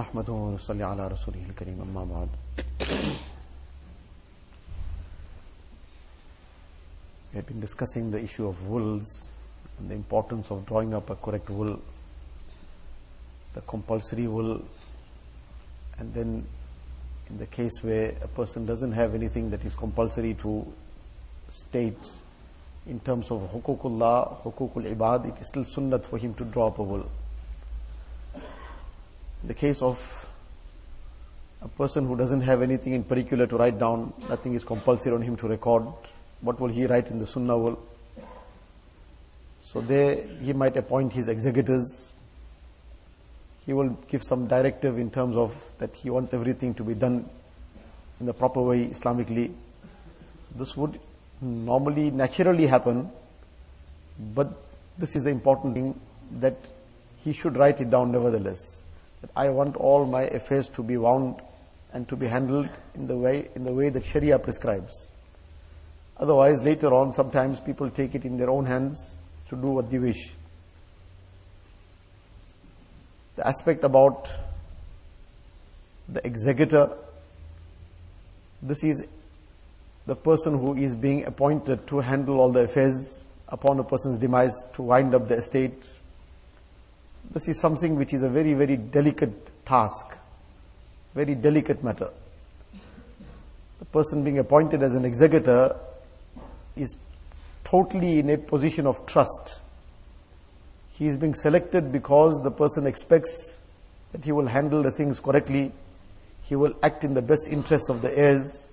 نحمده ونصلي على رسوله الكريم أما بعد We have been discussing the issue of wills and the importance of drawing up a correct will, the compulsory will, and then in the case where a person doesn't have anything that is compulsory to state in terms of hukukullah, hukukul ibad, it is still sunnat for him to draw up a will. The case of a person who doesn't have anything in particular to write down, nothing is compulsory on him to record, what will he write in the sunnah? So there he might appoint his executors. He will give some directive in terms of that he wants everything to be done in the proper way Islamically. This would normally, naturally happen, but this is the important thing that he should write it down nevertheless. That I want all my affairs to be wound and to be handled in the way in the way that Sharia prescribes. Otherwise, later on, sometimes people take it in their own hands to do what they wish. The aspect about the executor, this is the person who is being appointed to handle all the affairs upon a person's demise, to wind up the estate. This is something which is a very, very delicate task, very delicate matter. The person being appointed as an executor is totally in a position of trust. He is being selected because the person expects that he will handle the things correctly. He will act in the best interest of the heirs.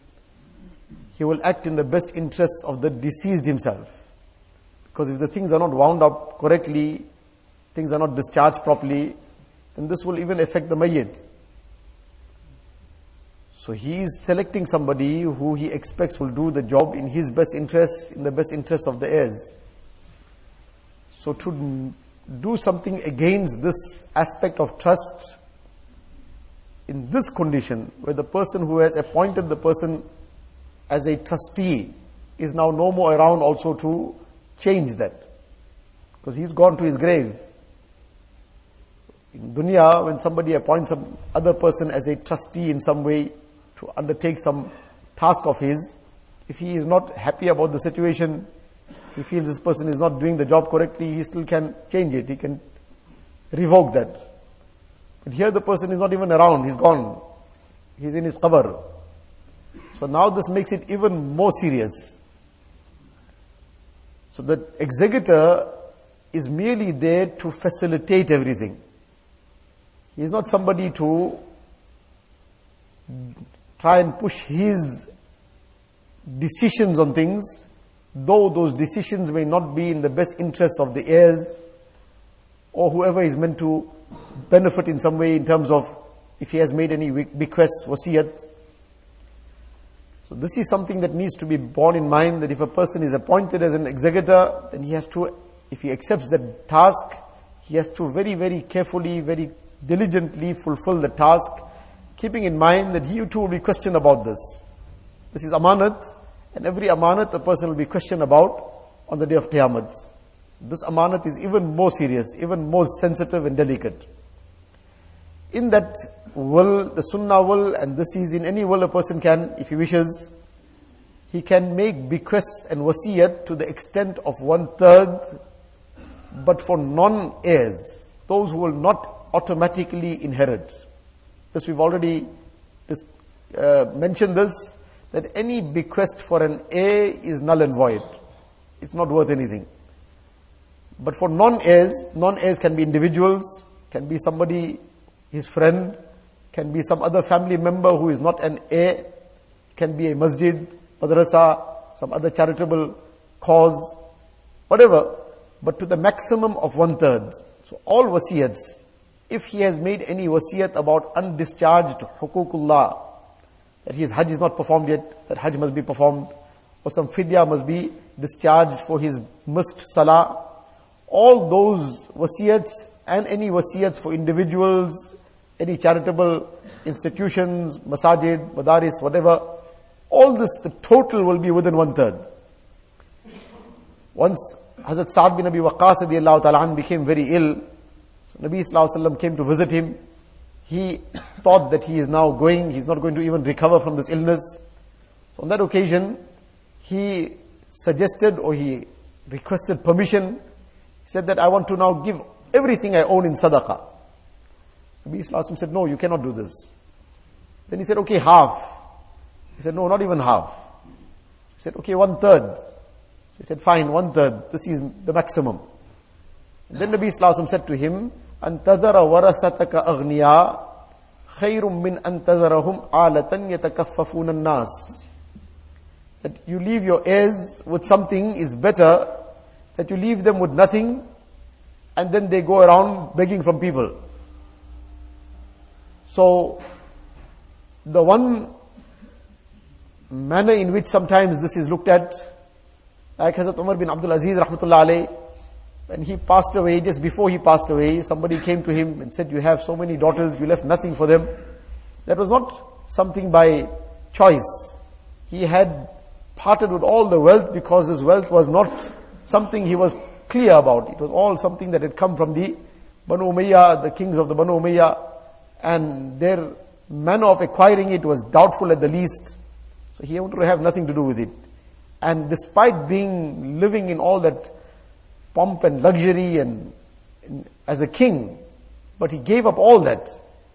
He will act in the best interests of the deceased himself. Because if the things are not wound up correctly, things are not discharged properly, then this will even affect the mayyit. So he is selecting somebody who he expects will do the job in his best interest, in the best interest of the heirs. So to do something against this aspect of trust in this condition, where the person who has appointed the person as a trustee is now no more around also to change that. Because he's gone to his grave. In dunya, when somebody appoints some other person as a trustee in some way, to undertake some task of his, if he is not happy about the situation, he feels this person is not doing the job correctly, he still can change it, he can revoke that. But here the person is not even around, he's gone. He's in his qabr. So now this makes it even more serious. So the executor is merely there to facilitate everything. He is not somebody to try and push his decisions on things, though those decisions may not be in the best interests of the heirs or whoever is meant to benefit in some way in terms of if he has made any bequests, wasiyat. So this is something that needs to be borne in mind that if a person is appointed as an executor, then he has to, if he accepts that task, he has to very, very carefully, very diligently fulfill the task keeping in mind that you too will be questioned about this. This is amanat, and every amanat a person will be questioned about on the day of Qiyamah. This amanat is even more serious, even more sensitive and delicate. In that will, the sunnah will, and this is in any will a person can, if he wishes, he can make bequests and wasiyat to the extent of one third, but for non-heirs, those who will not automatically inherit. This we've already uh, mentioned this, that any bequest for an heir is null and void. It's not worth anything. But for non-heirs, non-heirs can be individuals, can be somebody, his friend, can be some other family member who is not an heir, can be a masjid, madrasa, some other charitable cause, whatever, but to the maximum of one third. So all wasiyats, if he has made any wasiyat about undischarged hukukullah, that his hajj is not performed yet, that hajj must be performed, or some fidya must be discharged for his missed salah, all those wasiyats and any wasiyats for individuals, any charitable institutions, masajid, madaris, whatever, all this, the total will be within one third. Once Hazrat Sa'ad bin Abi Waqqas ta'ala became very ill, so Nabi Sallallahu came to visit him he thought that he is now going, he's not going to even recover from this illness. So on that occasion, he suggested or he requested permission. He said that I want to now give everything I own in sadaqah. Nabi Islam said, no, you cannot do this. Then he said, okay, half. He said, no, not even half. He said, okay, one third. So he said, fine, one third. This is the maximum. And then Nabi Islam said to him, أن تذر ورثتك أغنياء خير من أن تذرهم عالة يتكففون الناس that you leave your heirs with something is better that you leave them with nothing and then they go around begging from people. So, the one manner in which sometimes this is looked at, like Hazrat Umar bin Abdul Aziz rahmatullah alayhi, when he passed away, just before he passed away, somebody came to him and said, you have so many daughters, you left nothing for them. That was not something by choice. He had parted with all the wealth because his wealth was not something he was clear about. It was all something that had come from the Banu Umayyah, the kings of the Banu Umayyah, and their manner of acquiring it was doubtful at the least. So he wanted to have nothing to do with it. And despite being living in all that pomp and luxury and, and as a king, but he gave up all that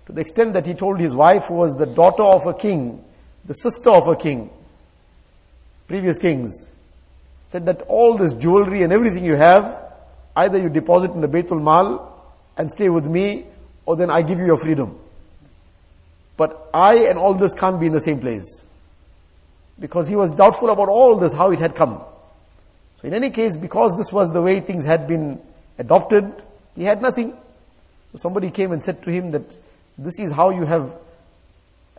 to the extent that he told his wife, who was the daughter of a king, the sister of a king, previous kings, said that all this jewelry and everything you have, either you deposit in the Baitul Mal and stay with me, or then I give you your freedom. But I and all this can't be in the same place. Because he was doubtful about all this, how it had come. So in any case, because this was the way things had been adopted, he had nothing. So somebody came and said to him that this is how you have,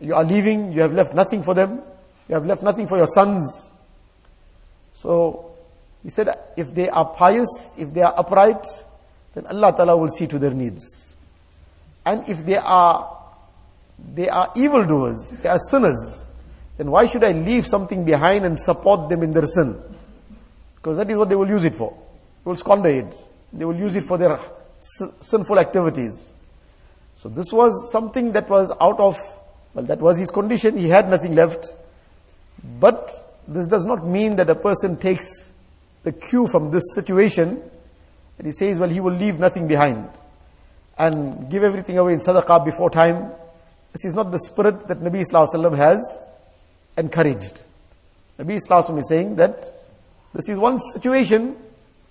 you are leaving, you have left nothing for them, you have left nothing for your sons. So he said, if they are pious, if they are upright, then Allah Ta'ala will see to their needs. And if they are they are evildoers, they are sinners, then why should I leave something behind and support them in their sin? Because that is what they will use it for. They will squander it. They will use it for their sinful activities. So this was something that was out of, well, that was his condition. He had nothing left. But this does not mean that a person takes the cue from this situation and he says, well, he will leave nothing behind and give everything away in sadaqah before time. This is not the spirit that Nabi Sallallahu has encouraged. Nabi Sallallahu is saying that this is one situation,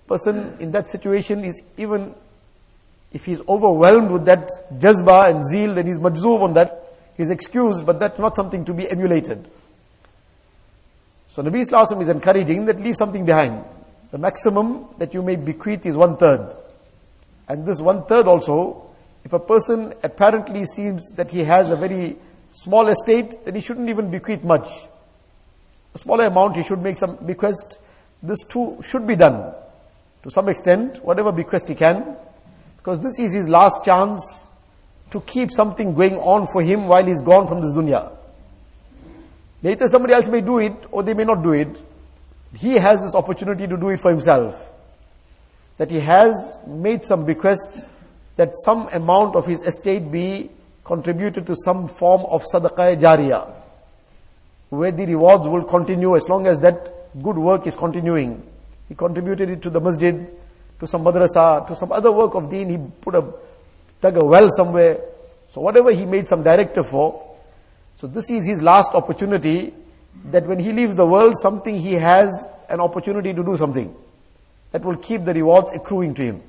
person in that situation is even, if he's overwhelmed with that jazba and zeal, then he's majzoob on that, he's excused, but that's not something to be emulated. So Nabi Sallallahu is encouraging that leave something behind. The maximum that you may bequeath is one third. And this one third also, if a person apparently seems that he has a very small estate, then he shouldn't even bequeath much. A smaller amount, he should make some bequest this too should be done to some extent, whatever bequest he can, because this is his last chance to keep something going on for him while he's gone from this dunya. Later somebody else may do it or they may not do it. He has this opportunity to do it for himself. That he has made some bequest that some amount of his estate be contributed to some form of sadaqah jariyah, where the rewards will continue as long as that good work is continuing. He contributed it to the masjid, to some madrasa, to some other work of deen. He put a, dug a well somewhere. So whatever he made some directive for. So this is his last opportunity that when he leaves the world, something he has an opportunity to do something that will keep the rewards accruing to him.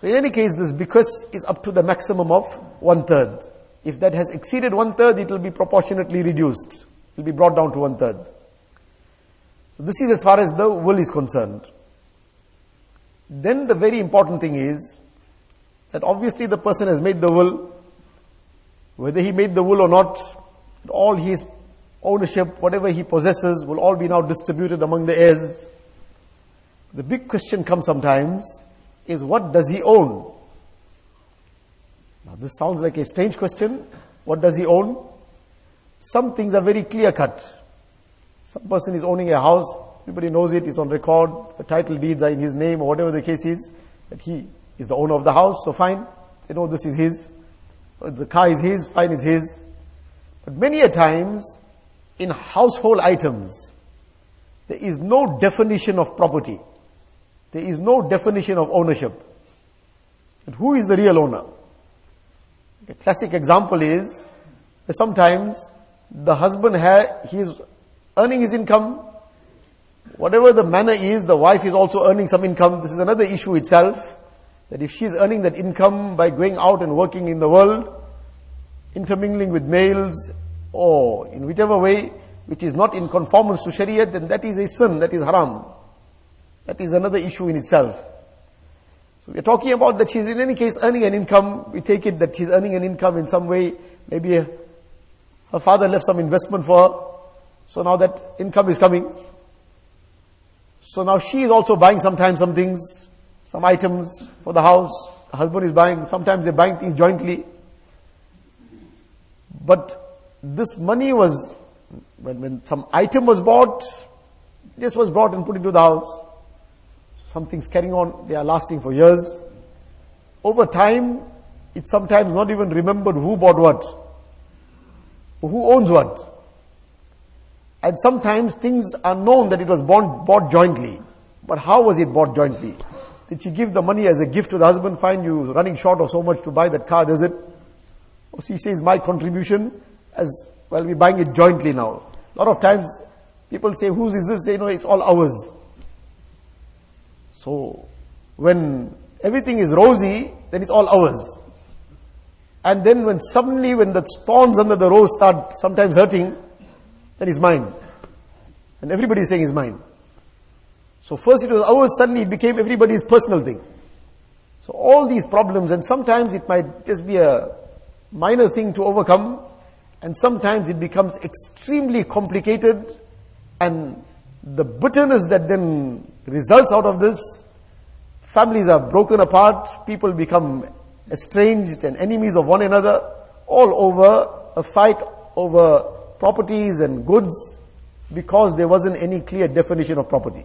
So in any case, this bequest is up to the maximum of one third. If that has exceeded one third, it will be proportionately reduced. It will be brought down to one third. So this is as far as the will is concerned. Then the very important thing is that obviously the person has made the will, whether he made the will or not, all his ownership, whatever he possesses, will all be now distributed among the heirs. The big question comes sometimes is what does he own? Now this sounds like a strange question. What does he own? Some things are very clear cut. Some person is owning a house, everybody knows it, it's on record, the title deeds are in his name or whatever the case is, that he is the owner of the house, so fine, they know this is his. The car is his, fine, it's his. But many a times, in household items, there is no definition of property. There is no definition of ownership. But who is the real owner? A classic example is sometimes the husband has he is earning his income. Whatever the manner is, the wife is also earning some income. This is another issue itself. That if she is earning that income by going out and working in the world, intermingling with males, or in whichever way, which is not in conformance to Sharia, then that is a sin, that is haram. That is another issue in itself. So we are talking about that she's in any case earning an income. We take it that she's earning an income in some way. Maybe her father left some investment for her. So now that income is coming. So now she is also buying sometimes some things, some items for the house. The husband is buying. Sometimes they're buying things jointly. But this money was, when, when some item was bought, this was brought and put into the house. Some things carrying on, they are lasting for years. Over time, it's sometimes not even remembered who bought what. Who owns what. And sometimes things are known that it was bought, bought jointly. But how was it bought jointly? Did she give the money as a gift to the husband? Find you running short of so much to buy that car, does it? Or she says, my contribution as, well, we're buying it jointly now. A lot of times, people say, whose is this? Say, no, it's all ours. So, when everything is rosy, then it's all ours. And then when suddenly, when the thorns under the rose start sometimes hurting, then mine. And everybody is saying it's mine. So first it was ours, suddenly it became everybody's personal thing. So all these problems, and sometimes it might just be a minor thing to overcome, and sometimes it becomes extremely complicated, and the bitterness that then results out of this, families are broken apart, people become estranged and enemies of one another, all over a fight over properties and goods because there wasn't any clear definition of property.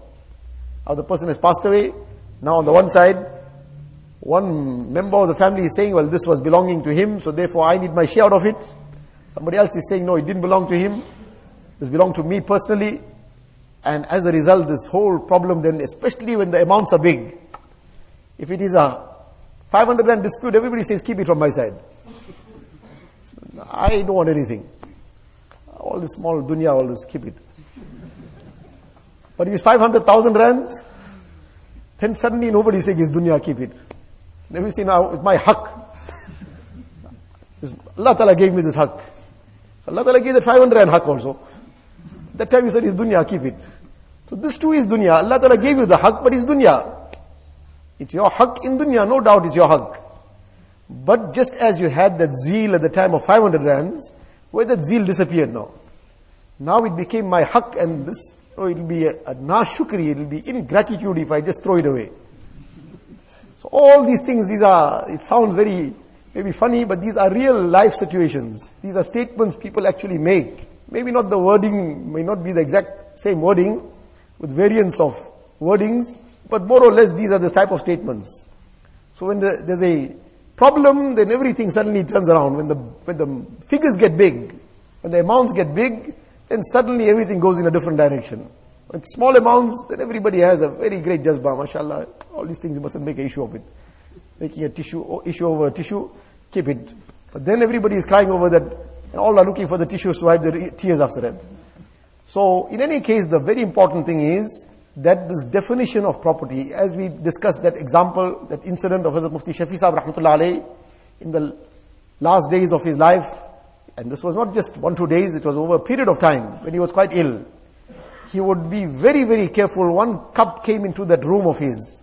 Now the person has passed away. Now on the one side, one member of the family is saying, well, this was belonging to him, so therefore I need my share out of it. Somebody else is saying, no, it didn't belong to him. This belonged to me personally. And as a result, this whole problem then, especially when the amounts are big, if it is a 500 rand dispute, everybody says, keep it from my side. I don't want anything. All this small dunya, all this, keep it. But if it's 500,000 rands, then suddenly nobody saying it's dunya, keep it. Then we say, now, it's my haq. Allah Ta'ala gave me this haq. So Allah Ta'ala gave that 500 rand haq also. That time you said, it's dunya, keep it. So this too is dunya. Allah Ta'ala gave you the haq, but it's dunya. It's your haq in dunya, no doubt it's your haq. But just as you had that zeal at the time of 500 rands, where that zeal disappeared now? Now it became my haq and this, oh, it'll be a, a nashukri, it'll be ingratitude if I just throw it away. So all these things, these are, it sounds very, maybe funny, but these are real life situations. These are statements people actually make. Maybe not the wording, may not be the exact same wording, with variants of wordings, but more or less these are the type of statements. So when the, there's a problem, then everything suddenly turns around. When the, when the figures get big, when the amounts get big, then suddenly everything goes in a different direction. When small amounts, then everybody has a very great jazba, mashallah. All these things you mustn't make an issue of it. Making a tissue, issue over a tissue, keep it. But then everybody is crying over that, and all are looking for the tissues to wipe their tears after that. So, in any case, the very important thing is, that this definition of property, as we discussed that example, that incident of Hazrat Mufti Shafi Sahib Rahmatullah alayhi, in the last days of his life, and this was not just one, two days, it was over a period of time when he was quite ill. He would be very, very careful. One cup came into that room of his.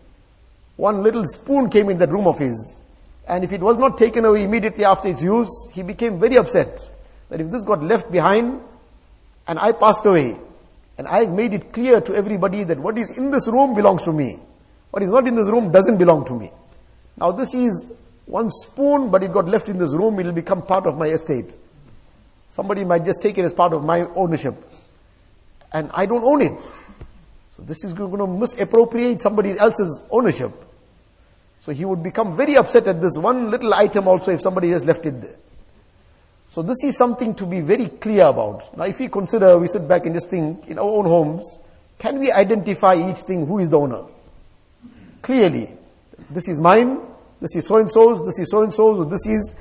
One little spoon came in that room of his. And if it was not taken away immediately after its use, he became very upset that if this got left behind and I passed away, and I've made it clear to everybody that what is in this room belongs to me. What is not in this room doesn't belong to me. Now this is one spoon, but it got left in this room, it will become part of my estate. Somebody might just take it as part of my ownership. And I don't own it. So this is going to misappropriate somebody else's ownership. So he would become very upset at this one little item also if somebody has left it there. So this is something to be very clear about. Now if we consider, we sit back and just think, in our own homes, can we identify each thing, who is the owner? Clearly. This is mine, this is so-and-so's, this is so-and-so's, this is,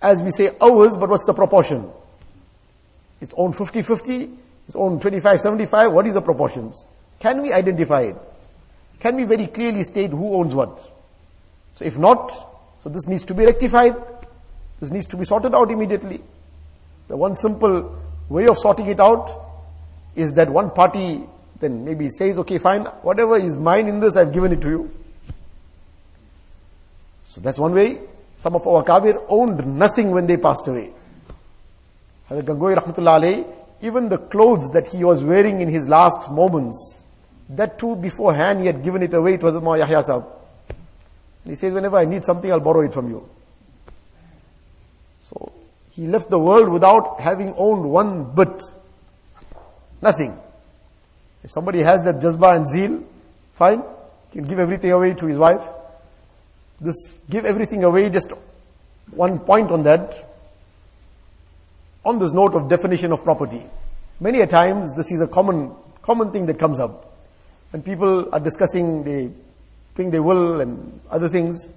as we say, ours, but what's the proportion? It's owned 50-50, it's owned 25-75, what is the proportions? Can we identify it? Can we very clearly state who owns what? So if not, so this needs to be rectified. This needs to be sorted out immediately. The one simple way of sorting it out is that one party then maybe says, okay, fine, whatever is mine in this, I've given it to you. So that's one way. Some of our Akabir owned nothing when they passed away. Hazrat Gangohi Rahmatullah even the clothes that he was wearing in his last moments, that too beforehand he had given it away to Hazrat Yahya Sahib. He says, whenever I need something, I'll borrow it from you. He left the world without having owned one bit. Nothing. If somebody has that jazba and zeal, fine. He can give everything away to his wife. This, give everything away, just one point on that. On this note of definition of property. Many a times, this is a common, common thing that comes up. When people are discussing, they doing their will and other things.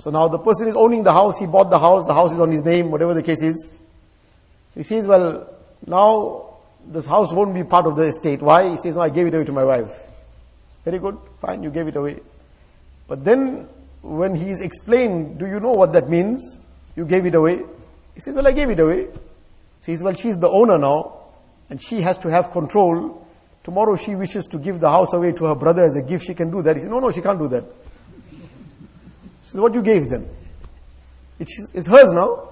So now the person is owning the house, he bought the house, the house is on his name, whatever the case is. So he says, well, now this house won't be part of the estate. Why? He says, no, I gave it away to my wife. Very good, fine, you gave it away. But then when he is explained, do you know what that means? You gave it away. He says, well, I gave it away. So He says, well, she's the owner now, and she has to have control Tomorrow she wishes to give the house away to her brother as a gift, she can do that. He said, no, no, she can't do that. She says, what you gave them? It's, it's hers now.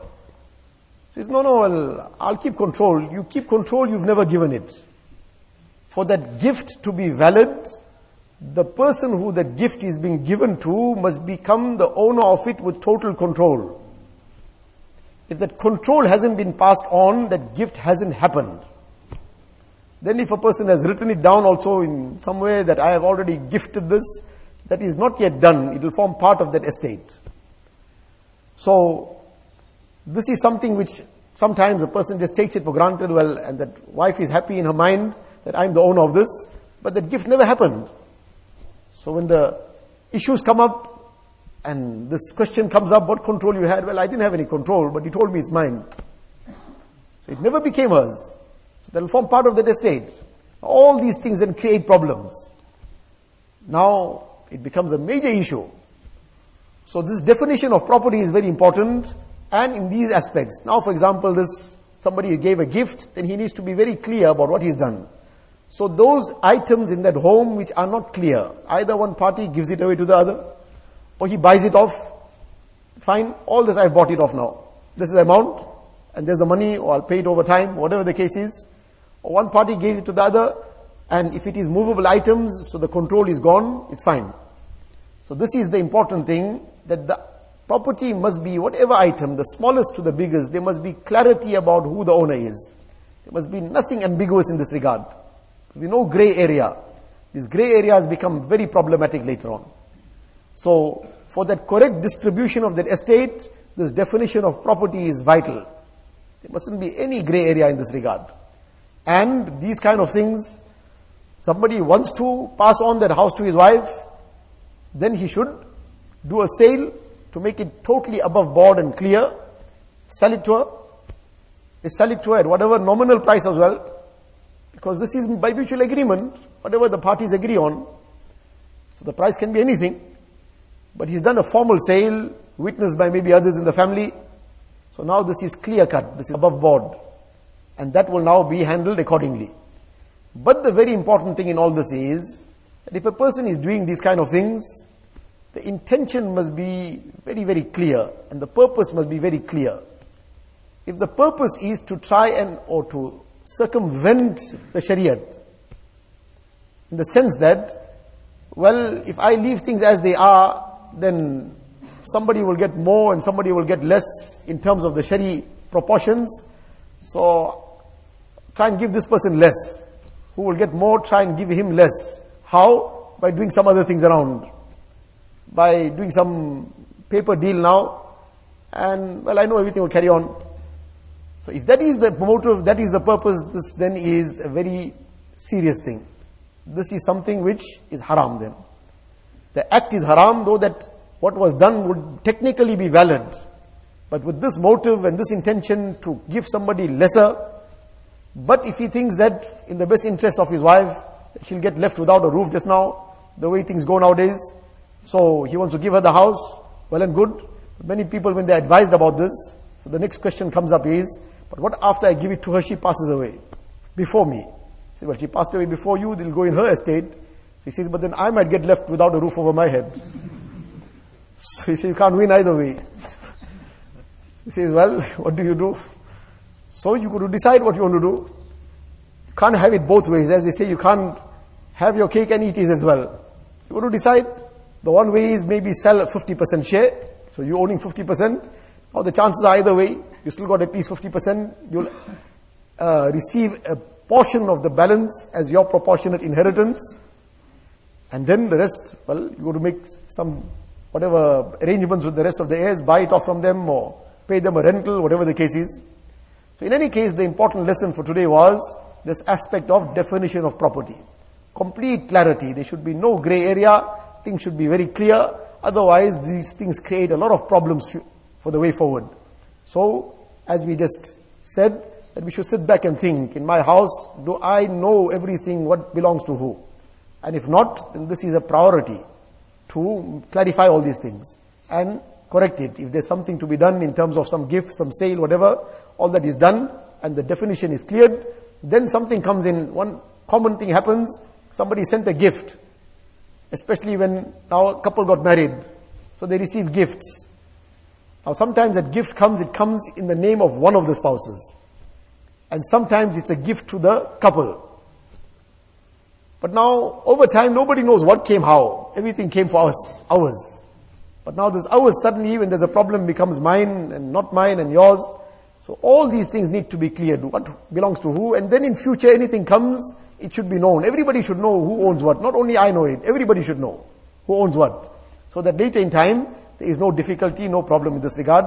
She says, no, no, well, I'll keep control. You keep control, you've never given it. For that gift to be valid, the person who that gift is being given to must become the owner of it with total control. If that control hasn't been passed on, that gift hasn't happened. Then if a person has written it down also in some way that I have already gifted this, that is not yet done. It will form part of that estate. So, this is something which sometimes a person just takes it for granted, well, and that wife is happy in her mind that I'm the owner of this, but that gift never happened. So when the issues come up, and this question comes up, what control you had? Well, I didn't have any control, but he told me it's mine. So it never became hers. So that will form part of that estate. All these things then create problems. Now it becomes a major issue. So this definition of property is very important and in these aspects. Now for example, this somebody gave a gift, then he needs to be very clear about what he's done. So those items in that home which are not clear, either one party gives it away to the other, or he buys it off, fine, all this I've bought it off now. This is the amount, and there's the money, or I'll pay it over time, whatever the case is. Or One party gives it to the other, and if it is movable items, so the control is gone, it's fine. So this is the important thing, that the property must be whatever item, the smallest to the biggest, there must be clarity about who the owner is. There must be nothing ambiguous in this regard. There be no grey area. This grey area has become very problematic later on. So, for that correct distribution of that estate, this definition of property is vital. There mustn't be any grey area in this regard. And these kind of things, somebody wants to pass on that house to his wife, then he should do a sale to make it totally above board and clear, sell it to her, sell it to her at whatever nominal price as well, because this is by mutual agreement, whatever the parties agree on. So the price can be anything, but he's done a formal sale, witnessed by maybe others in the family. So now this is clear cut, this is above board and that will now be handled accordingly. But the very important thing in all this is that if a person is doing these kind of things, the intention must be very, very clear and the purpose must be very clear. If the purpose is to try and or to circumvent the Shariat, in the sense that, well, if I leave things as they are, then somebody will get more and somebody will get less in terms of the Shari proportions. So try and give this person less. Who will get more, try and give him less. How? By doing some other things around. by doing some paper deal now, and well, I know everything will carry on. So if that is the motive, that is the purpose, this then is a very serious thing. This is something which is haram then. The act is haram, though that what was done would technically be valid. But with this motive and this intention to give somebody lesser, but if he thinks that in the best interest of his wife, she'll get left without a roof just now, the way things go nowadays, so he wants to give her the house, well and good. Many people, when they're advised about this, so the next question comes up is, but what after I give it to her, she passes away? Before me. Say, well, she passed away before you, they'll go in her estate. So he says, but then I might get left without a roof over my head. So he says, you can't win either way. He says, well, what do you do? So you got to decide what you want to do. You can't have it both ways. As they say, you can't have your cake and eat it as well. You got to decide. The one way is maybe sell a 50% share. So you're owning 50%. Now the chances are either way. You still got at least 50%. You'll uh, receive a portion of the balance as your proportionate inheritance. And then the rest, well, you got to make some whatever arrangements with the rest of the heirs, buy it off from them or pay them a rental, whatever the case is. So in any case, the important lesson for today was this aspect of definition of property. Complete clarity. There should be no gray area. Things should be very clear. Otherwise, these things create a lot of problems for the way forward. So, as we just said, that we should sit back and think, in my house, do I know everything what belongs to who? And if not, then this is a priority to clarify all these things and correct it. If there's something to be done in terms of some gift, some sale, whatever, all that is done and the definition is cleared, then something comes in. One common thing happens, somebody sent a gift, especially when now a couple got married. So they receive gifts. Now sometimes that gift comes, it comes in the name of one of the spouses. And sometimes it's a gift to the couple. But now, over time, nobody knows what came how. Everything came for us, ours. But now this ours suddenly, when there's a problem, becomes mine and not mine and yours. So all these things need to be cleared. What belongs to who? And then in future, anything comes, it should be known. Everybody should know who owns what. Not only I know it. Everybody should know who owns what. So that later in time, there is no difficulty, no problem in this regard.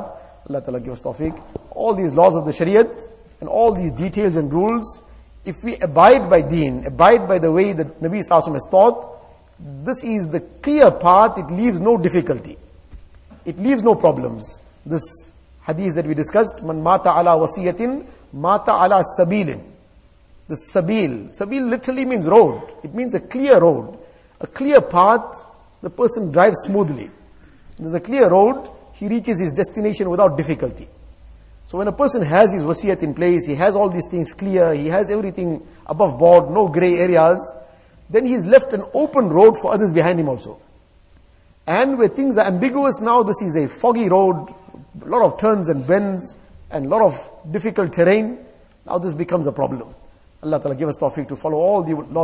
Allah Ta'ala give us tawfiq. All these laws of the Shariat and all these details and rules, if we abide by deen, abide by the way that Nabi Sallallahu has taught, this is the clear path, it leaves no difficulty. It leaves no problems. This hadith that we discussed, man mata ala wasiyatin, mata ala sabilin. The sabil, sabil literally means road. It means a clear road. A clear path, the person drives smoothly. There's a clear road, he reaches his destination without difficulty. So when a person has his wasiyat in place, he has all these things clear, he has everything above board, no grey areas, then he's left an open road for others behind him also. And where things are ambiguous now, this is a foggy road, a lot of turns and bends, and a lot of difficult terrain. Now this becomes a problem. Allah Ta'ala give us tawfiq to follow all the laws